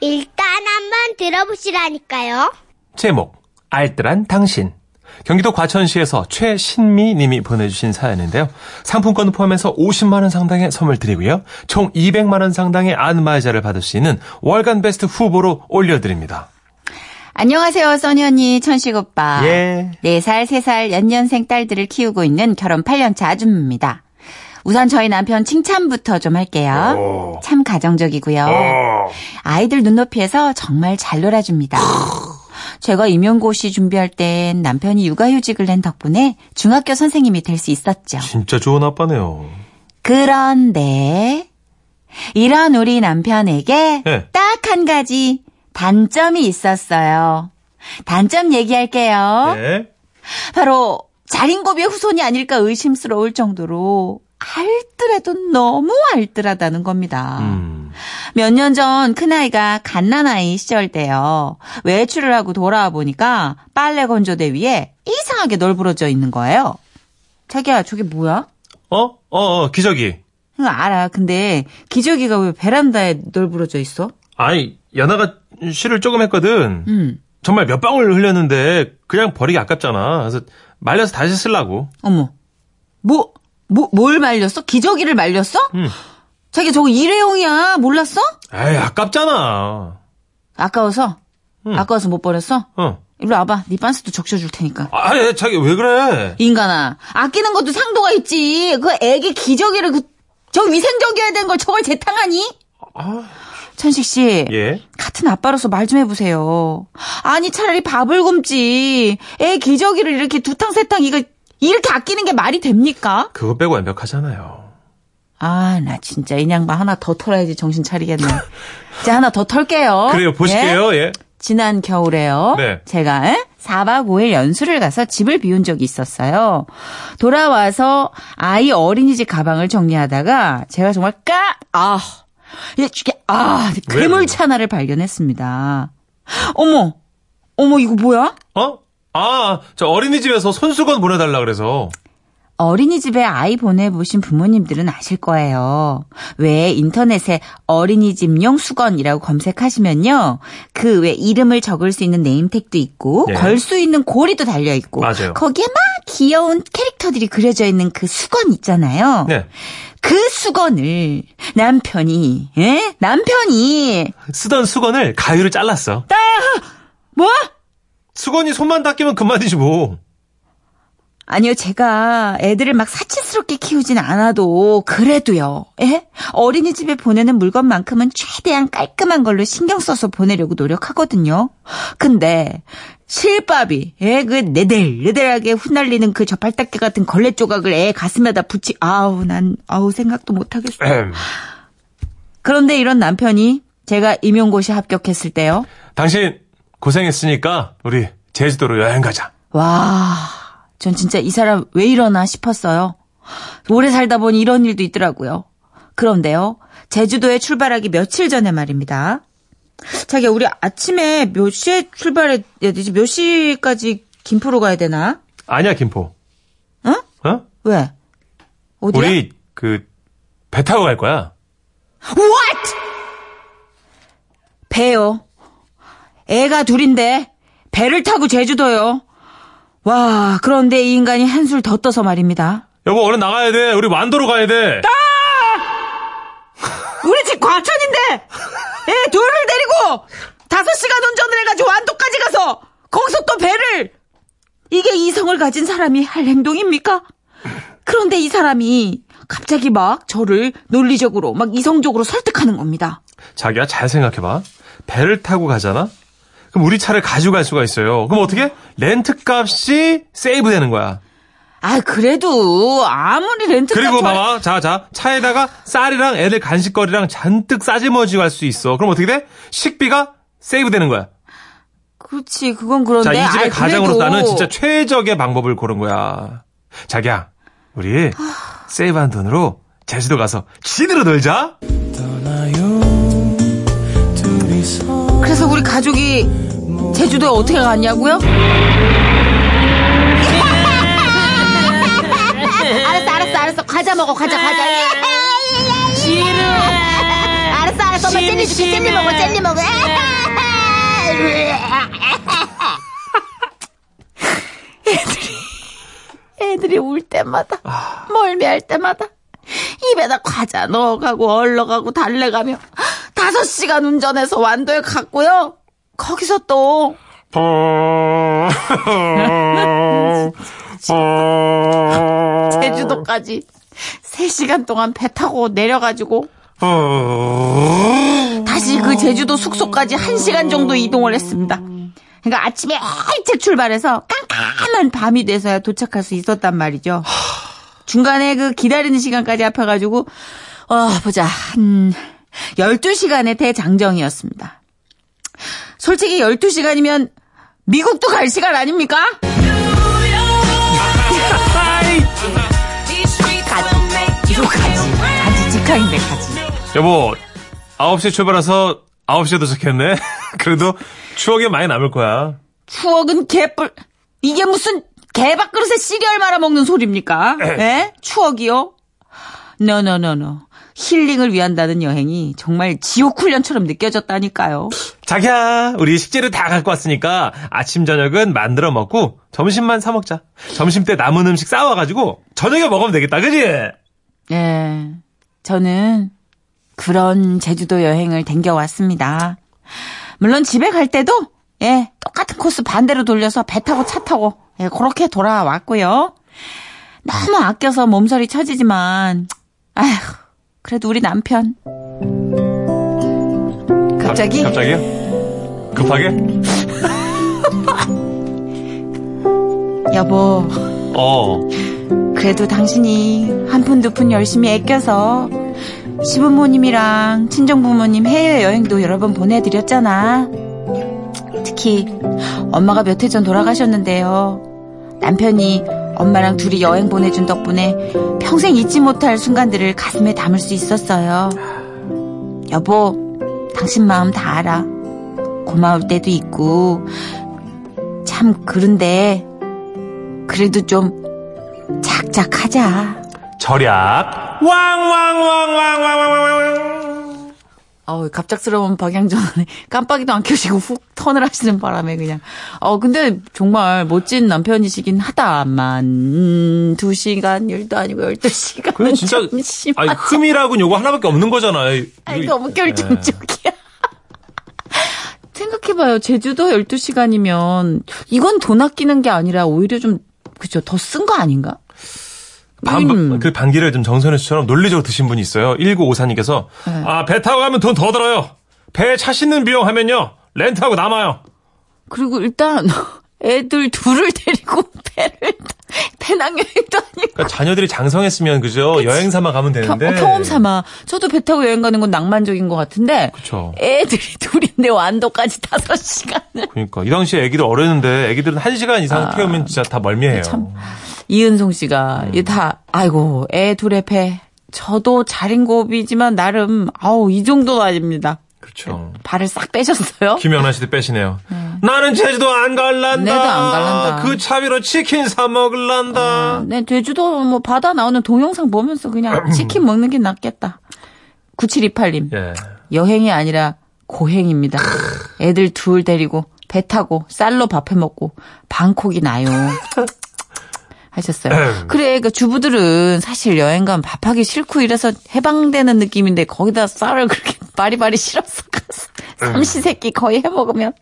일단 한번 들어보시라니까요. 제목 알뜰한 당신 경기도 과천시에서 최신미 님이 보내주신 사연인데요. 상품권을 포함해서 50만 원 상당의 선물 드리고요. 총 200만 원 상당의 안마의자를 받을 수 있는 월간 베스트 후보로 올려드립니다. 안녕하세요, 써니 언니, 천식 오빠. 예. 4살, 3살 연년생 딸들을 키우고 있는 결혼 8년차 아줌입니다. 우선 저희 남편 칭찬부터 좀 할게요. 참 가정적이고요. 아이들 눈높이에서 정말 잘 놀아줍니다. 제가 임용고시 준비할 땐 남편이 육아휴직을 낸 덕분에 중학교 선생님이 될 수 있었죠. 진짜 좋은 아빠네요. 그런데 이런 우리 남편에게 네. 딱한 가지 단점이 있었어요. 단점 얘기할게요. 네. 바로 자린고비의 후손이 아닐까 의심스러울 정도로 알뜰해도 너무 알뜰하다는 겁니다. 음. 몇년 전 큰아이가 갓난아이 시절 때요. 외출을 하고 돌아와 보니까 빨래 건조대 위에 이상하게 널브러져 있는 거예요. 자기야 저게 뭐야? 어? 어, 어, 기저귀. 응, 알아. 근데 기저귀가 왜 베란다에 널브러져 있어? 아니, 연아가 쉬를 조금 했거든. 음. 정말 몇 방울 흘렸는데 그냥 버리기 아깝잖아. 그래서 말려서 다시 쓰려고. 어머. 뭐, 뭐, 뭘 말렸어? 기저귀를 말렸어? 음. 자기 저거 일회용이야. 몰랐어? 에이, 아깝잖아. 아까워서? 응. 아까워서 못 버렸어? 어. 일로 와봐. 네 빤스도 적셔줄 테니까. 아니, 자기 왜 그래? 인간아. 아끼는 것도 상도가 있지. 그 애기 기저귀를 그, 저 위생적이어야 되는 걸 저걸 재탕하니? 아, 천식 씨. 예. 같은 아빠로서 말 좀 해보세요. 아니 차라리 밥을 굶지. 애 기저귀를 이렇게 두 탕 세 탕 이거 이렇게 아끼는 게 말이 됩니까? 그거 빼고 완벽하잖아요. 아 나 진짜 이 양반 하나 더 털어야지 정신 차리겠네. 이제 하나 더 털게요. 그래요, 예? 보실게요, 예. 지난 겨울에요. 네. 제가 에? 4박 5일 연수를 가서 집을 비운 적이 있었어요. 돌아와서 아이 어린이집 가방을 정리하다가 제가 정말 까, 아, 이게, 아, 왜, 괴물차 하나를 발견했습니다. 어머, 어머, 이거 뭐야? 어? 아, 저 어린이집에서 손수건 보내달라 그래서. 어린이집에 아이 보내보신 부모님들은 아실 거예요. 왜 인터넷에 어린이집용 수건이라고 검색하시면요. 그 왜 이름을 적을 수 있는 네임택도 있고 예. 걸수 있는 고리도 달려 있고 맞아요. 거기에 막 귀여운 캐릭터들이 그려져 있는 그 수건 있잖아요. 네. 그 수건을 남편이 예? 남편이 쓰던 수건을 가위로 잘랐어. 뭐? 수건이 손만 닦이면 그만이지 뭐. 아니요, 제가 애들을 막 사치스럽게 키우진 않아도, 그래도요, 예? 어린이집에 보내는 물건만큼은 최대한 깔끔한 걸로 신경 써서 보내려고 노력하거든요. 근데, 실밥이, 예, 그, 네들네들하게 흩날리는 그 저팔딱개 같은 걸레 조각을 애 가슴에다 붙이, 아우, 난, 아우, 생각도 못 하겠어. 엠. 그런데 이런 남편이, 제가 임용고시 합격했을 때요. 당신 고생했으니까 우리 제주도로 여행 가자. 와, 전 진짜 이 사람 왜 이러나 싶었어요. 오래 살다 보니 이런 일도 있더라고요. 그런데요, 제주도에 출발하기 며칠 전에 말입니다. 자기야, 우리 아침에 몇 시에 출발해야 되지? 몇 시까지 김포로 가야 되나? 아니야, 김포. 어? 어? 왜? 어디야? 우리 그 배 타고 갈 거야. What? 배요. 애가 둘인데 배를 타고 제주도요. 와, 그런데 이 인간이 한술 더 떠서 말입니다. 여보, 얼른 나가야 돼. 우리 완도로 가야 돼. 우리 집 과천인데 애 둘을 데리고 다섯 시간 운전을 해가지고 완도까지 가서 거기서 또 배를 이게 이성을 가진 사람이 할 행동입니까? 그런데 이 사람이 갑자기 막 저를 논리적으로 막 이성적으로 설득하는 겁니다. 자기야, 잘 생각해봐. 배를 타고 가잖아? 그럼 우리 차를 가지고 갈 수가 있어요. 그럼 어떻게? 렌트 값이 세이브 되는 거야. 아 그래도 아무리 렌트카 그리고 저- 봐봐. 자, 자. 차에다가 쌀이랑 애들 간식거리랑 잔뜩 싸지머지고 할수 있어. 그럼 어떻게 돼? 식비가 세이브 되는 거야. 그렇지 그건 그런데 자, 이 집의 가장으로 그래도 나는 진짜 최적의 방법을 고른 거야. 자기야, 우리 세이브한 돈으로 제주도 가서 지대로 놀자. 그래서 우리 가족이 제주도에 어떻게 갔냐고요? 알았어, 알았어, 알았어. 과자 먹어, 과자, 과자. 아, 싫어. 알았어, 알았어. 엄마 젤리 줄게, 젤리 먹어, 젤리 먹어. 아. 애들이, 애들이 울 때마다, 멀미할 때마다, 입에다 과자 넣어가고, 얼러가고, 달래가며, 다섯 시간 운전해서 완도에 갔고요. 거기서 또 제주도까지 3시간 동안 배 타고 내려가지고 다시 그 제주도 숙소까지 1시간 정도 이동을 했습니다. 그러니까 아침에 일찍 출발해서 깜깜한 밤이 돼서야 도착할 수 있었단 말이죠. 중간에 그 기다리는 시간까지 합해가지고 어 보자 한 12시간의 대장정이었습니다. 솔직히 12시간이면 미국도 갈 시간 아닙니까? 가지. 이거 가지. 가지 직항인데 가지. 여보, 9시에 출발해서 9시에 도착했네. 그래도 추억이 많이 남을 거야. 추억은 개뿔. 이게 무슨 개밥그릇에 시리얼 말아먹는 소리입니까? 예? 추억이요? no no no no. 힐링을 위한다는 여행이 정말 지옥 훈련처럼 느껴졌다니까요. 자기야, 우리 식재료 다 갖고 왔으니까 아침, 저녁은 만들어 먹고 점심만 사 먹자. 점심 때 남은 음식 싸와가지고 저녁에 먹으면 되겠다, 그지? 예. 저는 그런 제주도 여행을 댕겨왔습니다. 물론 집에 갈 때도, 예, 똑같은 코스 반대로 돌려서 배 타고 차 타고, 예, 그렇게 돌아왔고요. 너무 아껴서 몸서리 처지지만, 아휴, 그래도 우리 남편. 갑자기? 가- 갑자기요? 급하게? 여보, 어. 그래도 당신이 한 푼 두 푼 열심히 아껴서 시부모님이랑 친정부모님 해외여행도 여러 번 보내드렸잖아. 특히 엄마가 몇 해 전 돌아가셨는데요. 남편이 엄마랑 둘이 여행 보내준 덕분에 평생 잊지 못할 순간들을 가슴에 담을 수 있었어요. 여보, 당신 마음 다 알아. 고마울 때도 있고, 참, 그런데, 그래도 좀, 작작 하자. 절약, 왕왕왕왕왕왕왕. 어우, 갑작스러운 방향 전환에 깜빡이도 안 켜시고 훅 턴을 하시는 바람에 그냥. 어, 근데 정말 멋진 남편이시긴 하다만, 음, 2시간 일도 아니고 12시간. 그게 진짜, 아니, 흠이라고는 요거 하나밖에 없는 거잖아요. 아니, 너무 결정적이야. 생각해봐요. 제주도 12시간이면, 이건 돈 아끼는 게 아니라 오히려 좀, 그죠, 더 쓴 거 아닌가? 반, 음. 그 반기를 좀 정선혜 씨처럼 논리적으로 드신 분이 있어요. 1954님께서. 네. 아, 배 타고 가면 돈 더 들어요. 배에 차 싣는 비용 하면요. 렌트하고 남아요. 그리고 일단, 애들 둘을 데리고 배를, 타- 배낭 여행도 아니고. 그러니까 자녀들이 장성했으면, 그죠? 여행 삼아 가면 겨- 되는데. 어, 경험 삼아. 저도 배 타고 여행 가는 건 낭만적인 것 같은데. 그쵸. 애들이 둘인데 완도까지 다섯 시간을. 그러니까. 이 당시에 애기들 어렸는데, 애기들은 한 시간 이상 태우면 진짜 다 멀미해요. 아, 참. 이은송 씨가 음. 이다 아이고 애 둘의 배. 저도 자린고비지만 나름 아우 이 정도는 아닙니다. 그렇죠. 발을 싹 빼셨어요. 김연아 씨도 빼시네요. 나는 제주도 안 갈란다. 내도 안 갈란다. 그 차비로 치킨 사 먹을란다. 네, 제주도 뭐 바다 나오는 동영상 보면서 그냥 치킨 먹는 게 낫겠다. 9728님. 예. 여행이 아니라 고행입니다. 애들 둘 데리고 배 타고 쌀로 밥해 먹고 방콕이 나요. 하셨어요. 그래, 그 주부들은 사실 여행 가면 밥하기 싫고 이래서 해방되는 느낌인데 거기다 쌀을 그렇게 바리바리 실어서 가서 삼시세끼 거의 해 먹으면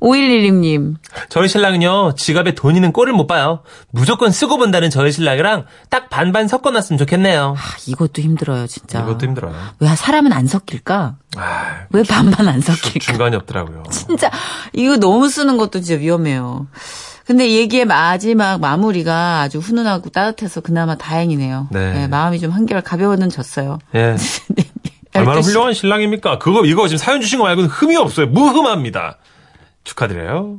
5116님. 저희 신랑은요, 지갑에 돈 있는 꼴을 못 봐요. 무조건 쓰고 본다는 저희 신랑이랑 딱 반반 섞어놨으면 좋겠네요. 아, 이것도 힘들어요, 진짜. 이것도 힘들어요. 왜 사람은 안 섞일까? 아, 왜 반반 안 섞일까? 중간이 없더라고요. 진짜 이거 너무 쓰는 것도 진짜 위험해요. 근데 얘기의 마지막 마무리가 아주 훈훈하고 따뜻해서 그나마 다행이네요. 네. 마음이 좀 한결 가벼워졌어요. 예. 얼마나 12시. 훌륭한 신랑입니까? 그거, 이거 지금 사연 주신 거 말고는 흠이 없어요. 무흠합니다. 축하드려요.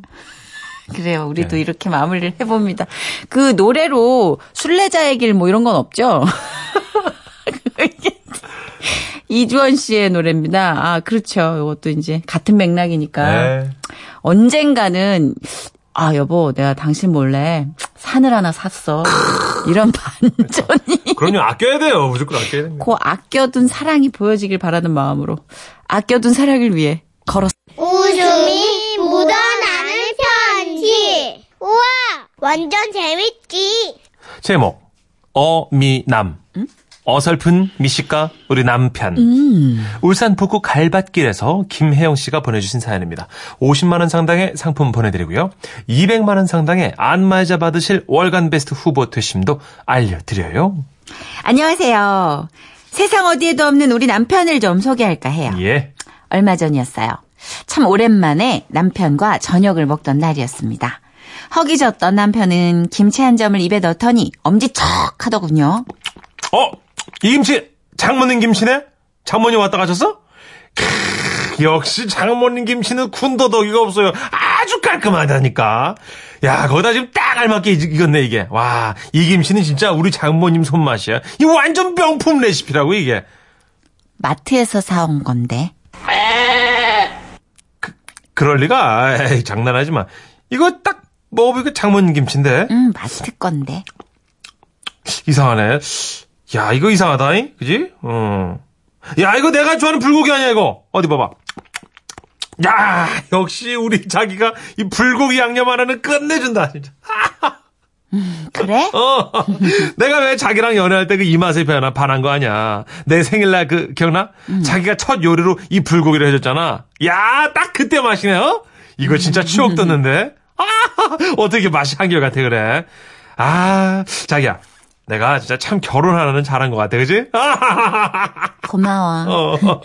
그래요. 우리도 네. 이렇게 마무리를 해봅니다. 그 노래로 순례자의 길 뭐 이런 건 없죠? 이주원 씨의 노래입니다. 아, 그렇죠. 이것도 이제 같은 맥락이니까. 네. 언젠가는 아 여보 내가 당신 몰래 산을 하나 샀어 이런 반전이 그럼요, 아껴야 돼요. 무조건 아껴야 됩니다. 그 아껴둔 사랑이 보여지길 바라는 마음으로 아껴둔 사랑을 위해 걸었 웃음이 묻어나는 편지. 우와, 완전 재밌지. 제목 어미남 어설픈 미식가 우리 남편 울산 북구 갈밭길에서 김혜영 씨가 보내주신 사연입니다. 50만 원 상당의 상품 보내드리고요. 200만 원 상당의 안마의자 받으실 월간 베스트 후보 되심도 알려드려요. 안녕하세요. 세상 어디에도 없는 우리 남편을 좀 소개할까 해요. 예. 얼마 전이었어요. 참 오랜만에 남편과 저녁을 먹던 날이었습니다. 허기졌던 남편은 김치 한 점을 입에 넣더니 엄지척 하더군요. 어, 이 김치 장모님 김치네? 장모님 왔다 가셨어? 크, 역시 장모님 김치는 군더더기가 없어요. 아주 깔끔하다니까. 야, 거기다 지금 딱 알맞게 익- 익었네 이게. 와, 이 김치는 진짜 우리 장모님 손맛이야. 이 완전 명품 레시피라고 이게. 마트에서 사온 건데. 그럴 리가. 에이, 장난하지 마. 이거 딱 먹어보니까 장모님 김치인데. 음, 마트 건데. 이상하네. 야, 이거 이상하다, 잉? 그지? 어. 야, 이거 내가 좋아하는 불고기 아니야, 이거? 어디 봐봐. 야, 역시 우리 자기가 이 불고기 양념 하나는 끝내준다, 진짜. 그래? 어. 내가 왜 자기랑 연애할 때 그 이 맛에 변화 반한 거 아니야. 내 생일날 그, 기억나? 자기가 첫 요리로 이 불고기를 해줬잖아. 야, 딱 그때 맛이네, 어? 이거 진짜 추억 돋는데? 아, 어떻게 맛이 한결같아, 그래? 아, 자기야. 내가 진짜 참 결혼하는 잘한 것 같아, 그지? 고마워. 어,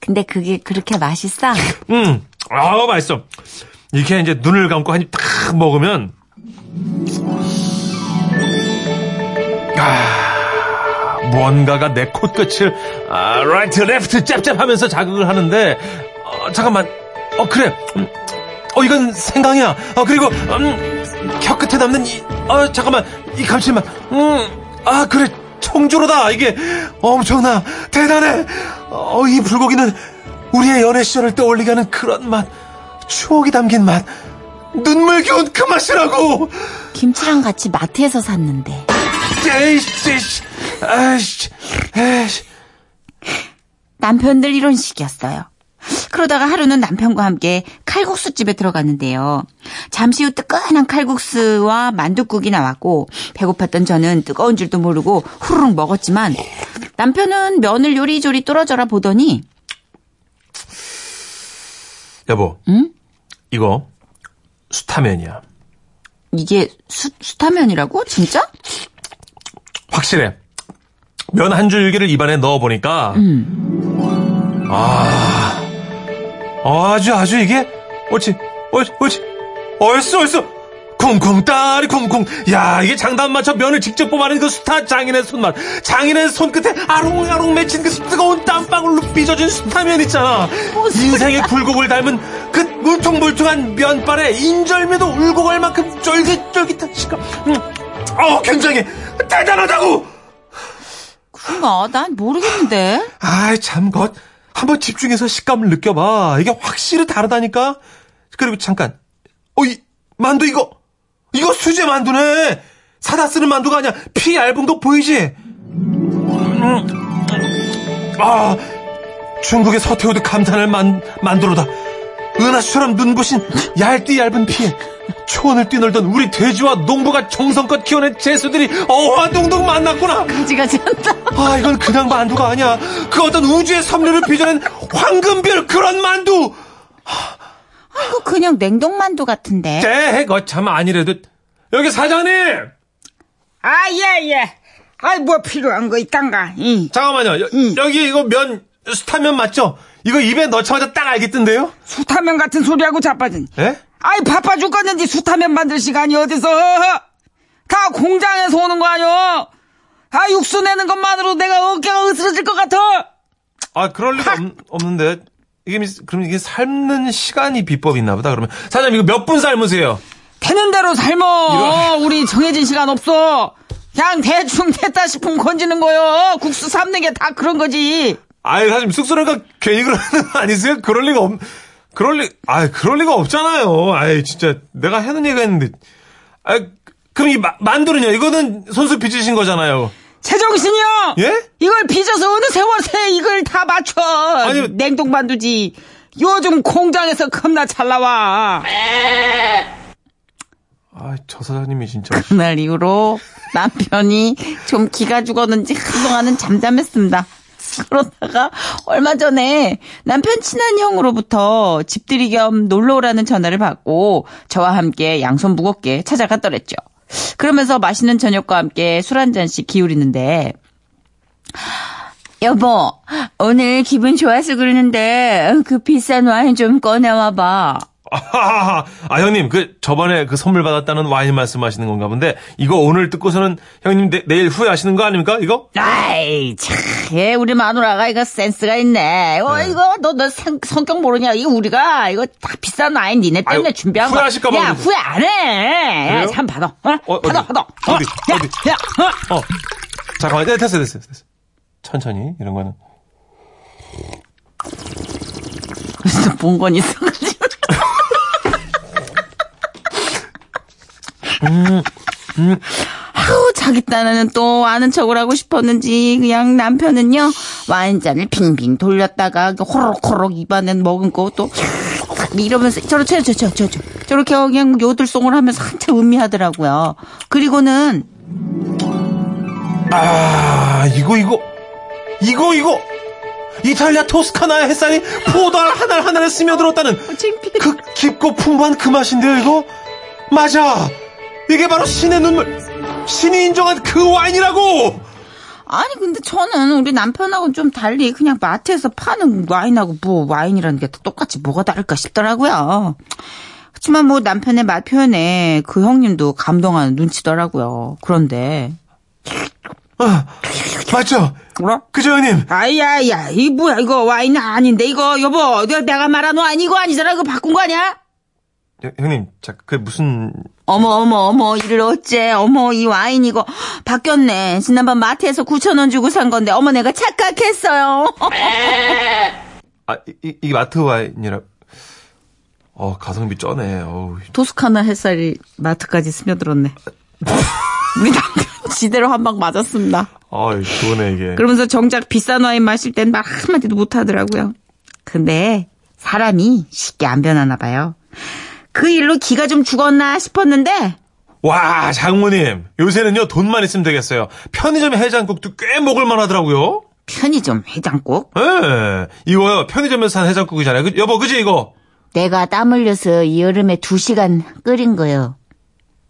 근데 그게 그렇게 맛있어? 음, 아, 맛있어. 이렇게 이제 눈을 감고 한입딱 먹으면, 아, 무언가가 내 콧끝을, 아, 라이트, 레프트, 잽잽하면서 자극을 하는데, 어, 잠깐만, 어, 그래. 음, 어, 이건 생강이야. 어, 그리고, 음, 혀 끝에 남는 이, 어, 잠깐만, 이 감칠맛, 음, 아, 그래. 청주로다. 이게 엄청나. 대단해. 어, 이 불고기는 우리의 연애 시절을 떠올리게 하는 그런 맛. 추억이 담긴 맛. 눈물 겨운 그 맛이라고. 김치랑 같이 마트에서 샀는데. 에이씨, 에이씨, 에이씨, 에이씨. 남편들 이런 식이었어요. 그러다가 하루는 남편과 함께 칼국수 집에 들어갔는데요. 잠시 후 뜨끈한 칼국수와 만둣국이 나왔고 배고팠던 저는 뜨거운 줄도 모르고 후루룩 먹었지만 남편은 면을 요리조리 뚫어져라 보더니 여보. 응? 이거 수타면이야. 이게 수, 수타면이라고? 진짜? 확실해. 면 한 줄기를 입안에 넣어보니까, 아, 아주 아주 이게, 옳지, 옳지, 옳지, 얼쑤 얼쑤, 쿵쿵 따리 쿵쿵, 야 이게 장단 맞춰 면을 직접 뽑아낸 그 수타 장인의 손맛, 장인의 손끝에 아롱아롱 맺힌 그 뜨거운 땀방울로 빚어진 수타면 있잖아. 인생의 굴곡을 닮은 그 물퉁물퉁한 면발에 인절미도 울고 갈 만큼 쫄깃쫄깃한 식감. 음, 어, 굉장히 대단하다고. 그런가? 난 모르겠는데. 아이, 참, 것. 한번 집중해서 식감을 느껴봐. 이게 확실히 다르다니까? 그리고 잠깐. 어, 이, 만두 이거, 이거 수제 만두네! 사다 쓰는 만두가 아니야. 피 얇은 거 보이지? 음, 아, 중국의 서태후드 감탄을 만, 만두로다. 은하수처럼 눈부신 얇디 얇은 피에 초원을 뛰놀던 우리 돼지와 농부가 정성껏 키워낸 재수들이 어화동동 만났구나. 가지가지 한다. 아, 이건 그냥 만두가 아니야. 그 어떤 우주의 섭리를 빚어낸 황금별 그런 만두! 이거 그냥 냉동만두 같은데. 네, 거참 아니래도. 여기 사장님! 아, 예, 예. 아이, 뭐 필요한 거 있단가? 이. 잠깐만요. 여, 음. 여기 이거 면, 수타면 맞죠? 이거 입에 넣자마자 딱 알겠던데요? 수타면 같은 소리하고 자빠진. 예? 아이, 바빠 죽겠는지 수타면 만들 시간이 어디서? 다 공장에서 오는 거 아니여? 아, 육수 내는 것만으로 내가 어깨가 으스러질 것 같아. 아, 그럴 리가 없, 는데 이게, 미- 그럼 이게 삶는 시간이 비법이 있나 보다, 그러면. 사장님, 이거 몇 분 삶으세요? 되는 대로 삶어. 우리 정해진 시간 없어. 그냥 대충 됐다 싶으면 건지는 거요. 국수 삶는 게 다 그런 거지. 아이, 사장님, 쑥스러니까 괜히 그러는 거 아니세요? 그럴 리가 없, 그럴 리, 아 그럴 리가 없잖아요. 아이, 진짜, 내가 하는 얘기가 있는데. 아 그럼 이 마- 만두는요? 이거는 손수 빚으신 거잖아요. 제정신이요. 예? 이걸 빚어서 어느 세월새 이걸 다 맞춰. 아니, 냉동 만두지. 요즘 공장에서 겁나 잘 나와. 아, 저 사장님이 진짜. 그날 이후로 남편이 좀 기가 죽었는지 한동안은 잠잠했습니다. 그러다가 얼마 전에 남편 친한 형으로부터 집들이 겸 놀러 오라는 전화를 받고 저와 함께 양손 무겁게 찾아갔더랬죠. 그러면서 맛있는 저녁과 함께 술 한 잔씩 기울이는데 여보 오늘 기분 좋아서 그러는데 그 비싼 와인 좀 꺼내와봐. 아, 아, 형님, 그, 저번에 그 선물 받았다는 와인 말씀하시는 건가 본데, 이거 오늘 듣고서는 형님 내, 내일 후회하시는 거 아닙니까, 이거? 아이, 참, 얘, 우리 마누라가 이거 센스가 있네. 어, 네. 이거, 너, 너 성, 성격 모르냐? 이거 우리가, 이거 다 비싼 와인 니네 때문에 아유, 준비한 거. 후회하실까 봐 야. 후회 안 해. 야? 참, 받아. 어? 어, 받아, 어디? 받아. 어, 어디? 야, 어디? 야, 어. 어. 잠깐만, 네, 됐어, 됐어, 됐어. 천천히, 이런 거는. 본건 있어가지고. 아우, 자기 딴에는 또 아는 척을 하고 싶었는지, 그냥 남편은요, 와인잔을 빙빙 돌렸다가, 호로록 입안에 머금고 또, 이러면서, 저러, 저, 저, 저, 저, 저, 저렇게 그냥 요들송을 하면서 한참 음미하더라고요. 그리고는, 아, 이거, 이거. 이거, 이거. 이탈리아 토스카나의 햇살이 포도알 하나 하나를 스며들었다는 창피해. 그 깊고 풍부한 그 맛인데요, 이거? 맞아! 이게 바로 신의 눈물! 신이 인정한 그 와인이라고! 아니 근데 저는 우리 남편하고는 좀 달리 그냥 마트에서 파는 와인하고 뭐 와인이라는 게 똑같이 뭐가 다를까 싶더라고요. 그렇지만 뭐 남편의 맛 표현에 그 형님도 감동하는 눈치더라고요. 그런데 아, 맞죠? 뭐라? 그죠, 형님? 아야야 이 뭐야 이거 와인 아닌데 이거 여보 내가, 말한 와인 이거 아니잖아 이거 바꾼 거 아니야? 형- 형님, 자, 그 무슨, 어머 어머 어머 이를 어째 어머 이 와인 이거 바뀌었네 지난번 마트에서 9천 원 주고 산 건데 어머 내가 착각했어요. 아, 이, 이- 마트 와인이라, 어, 가성비 쩌네, 어우. 토스카나 햇살이 마트까지 스며들었네. 우리 남편 지대로 한 방 맞았습니다. 아이, 좋네, 이게. 그러면서 정작 비싼 와인 마실 땐 말 한마디도 못 하더라고요. 근데 사람이 쉽게 안 변하나 봐요. 그 일로 기가 좀 죽었나 싶었는데 와, 장모님. 요새는요, 돈만 있으면 되겠어요. 편의점 해장국도 꽤 먹을만 하더라고요. 편의점 해장국 예. 이거요, 편의점에서 산 해장국이잖아요. 그, 여보, 그지, 이거? 내가 땀 흘려서 이 여름에 두 시간 끓인 거요.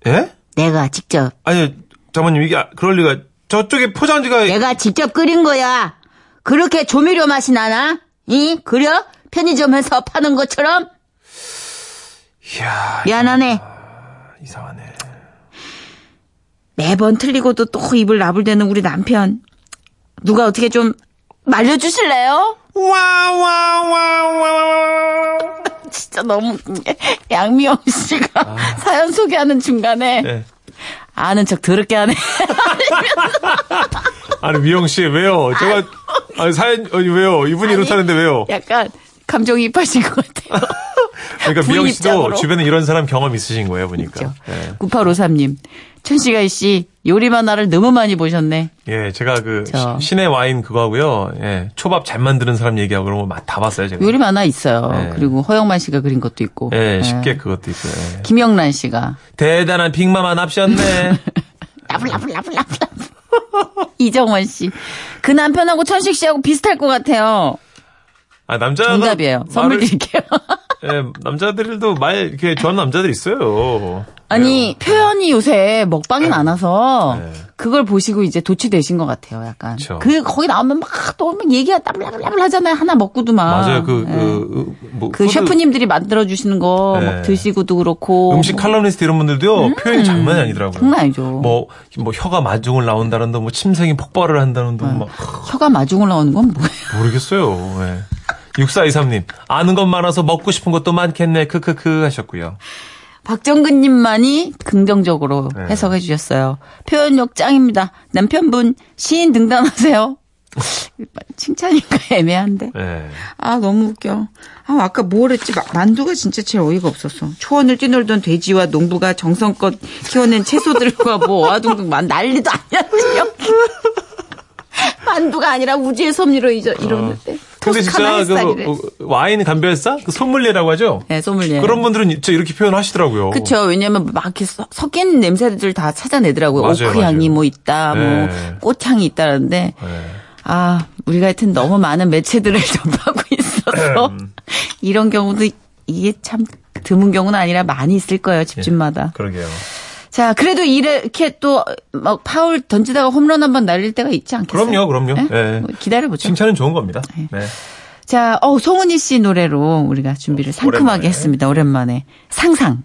예? 내가 직접 아니, 장모님, 이게, 아- 그럴 리가. 저쪽에 포장지가. 내가 직접 끓인 거야. 그렇게 조미료 맛이 나나? 이 그려? 편의점에서 파는 것처럼? 이야, 미안하네. 이상하네. 매번 틀리고도 또 입을 나불대는 우리 남편. 누가 어떻게 좀 말려주실래요? 와, 와, 와, 와. 진짜 너무 양미영 씨가 사연 소개하는 중간에 예. 아는 척 더럽게 하네. 아니, 미영 씨, 왜요? 제가, 아니, 사연, 아니, 왜요? 이분이 이렇다는데 왜요? 약간 감정이입하신 것 같아요. 그러니까 미영 씨도. 주변에 이런 사람 경험 있으신 거예요, 보니까. 예. 9853님. 천시가이 씨, 요리 만화를 너무 많이 보셨네. 예, 제가 그 저. 시- 신의 와인 그거 하고요. 예, 초밥 잘 만드는 사람 얘기하고 그런 거 다 봤어요, 제가. 요리 만화 있어요. 네. 그리고 허영만 씨가 그린 것도 있고. 예, 네. 쉽게 그것도 있고요. 예. 김영란 씨가 대단한 빅마마 납셨네. 라블라블라블라블. 이정원 씨. 그 남편하고 천식 씨하고 비슷할 것 같아요. 아, 남자 정답이에요. 선물 말을- 드릴게요. 예, 남자들도 말 이렇게 좋아하는 남자들 있어요. 아니, 표현이 요새 먹방이 많아서 네. 그걸 보시고 이제 도취되신 것 같아요, 약간. 그쵸. 그, 거기 나오면 막또막 얘기가 따블라블라블 하잖아요. 하나 먹고도만. 맞아요. 그, 예. 그, 뭐, 그 셰프님들이 만들어 주시는 거 네. 막 드시고도 그렇고. 음식 칼럼니스트 이런 분들도요, 표현이 장난이 아니더라고요. 장난 아니죠. 뭐, 뭐, 혀가 마중을 나온다는 둥, 뭐, 침생이 폭발을 한다는 둥, 막, 혀가 마중을 나오는 건 뭐예요? 모르겠어요. 예. 6423님, 아는 것 많아서 먹고 싶은 것도 많겠네, 크크크 하셨고요. 박정근님만이 긍정적으로 네. 해석해 주셨어요. 표현력 짱입니다. 남편분 시인 등단하세요. 칭찬인가 애매한데. 예. 아 너무 웃겨. 아 아까 뭘 했지? 마- 만두가 진짜 제일 어이가 없었어. 초원을 뛰놀던 돼지와 농부가 정성껏 키워낸 채소들과 뭐 어와둥둥 만 난리도. 여기. 만두가 아니라 우주의 섭리로 이저, 이러는데. 근데 진짜. 그 어, 와인 감별사 그 소믈리에라고 하죠. 네, 소믈리에. 그런 분들은 진짜 이렇게 표현하시더라고요. 그쵸. 왜냐면 막 이렇게 서- 섞인 냄새들 다 찾아내더라고요. 맞아요, 오크 향이. 뭐 있다, 네. 뭐 꽃향이 있다는데 네. 아 우리가 하여튼 너무 많은 매체들을 접하고 있어서 음. 이런 경우도 이게 참 드문 경우는 아니라 많이 있을 거예요 집집마다. 그러게요. 자 그래도 이렇게 또 막 파울 던지다가 홈런 한번 날릴 때가 있지 않겠어요? 그럼요, 그럼요. 네? 예. 뭐 기다려보죠. 칭찬은 좋은 겁니다. 네. 자, 어, 송은이 씨 노래로 우리가 준비를 상큼하게 오랜만에. 했습니다. 오랜만에. 상상.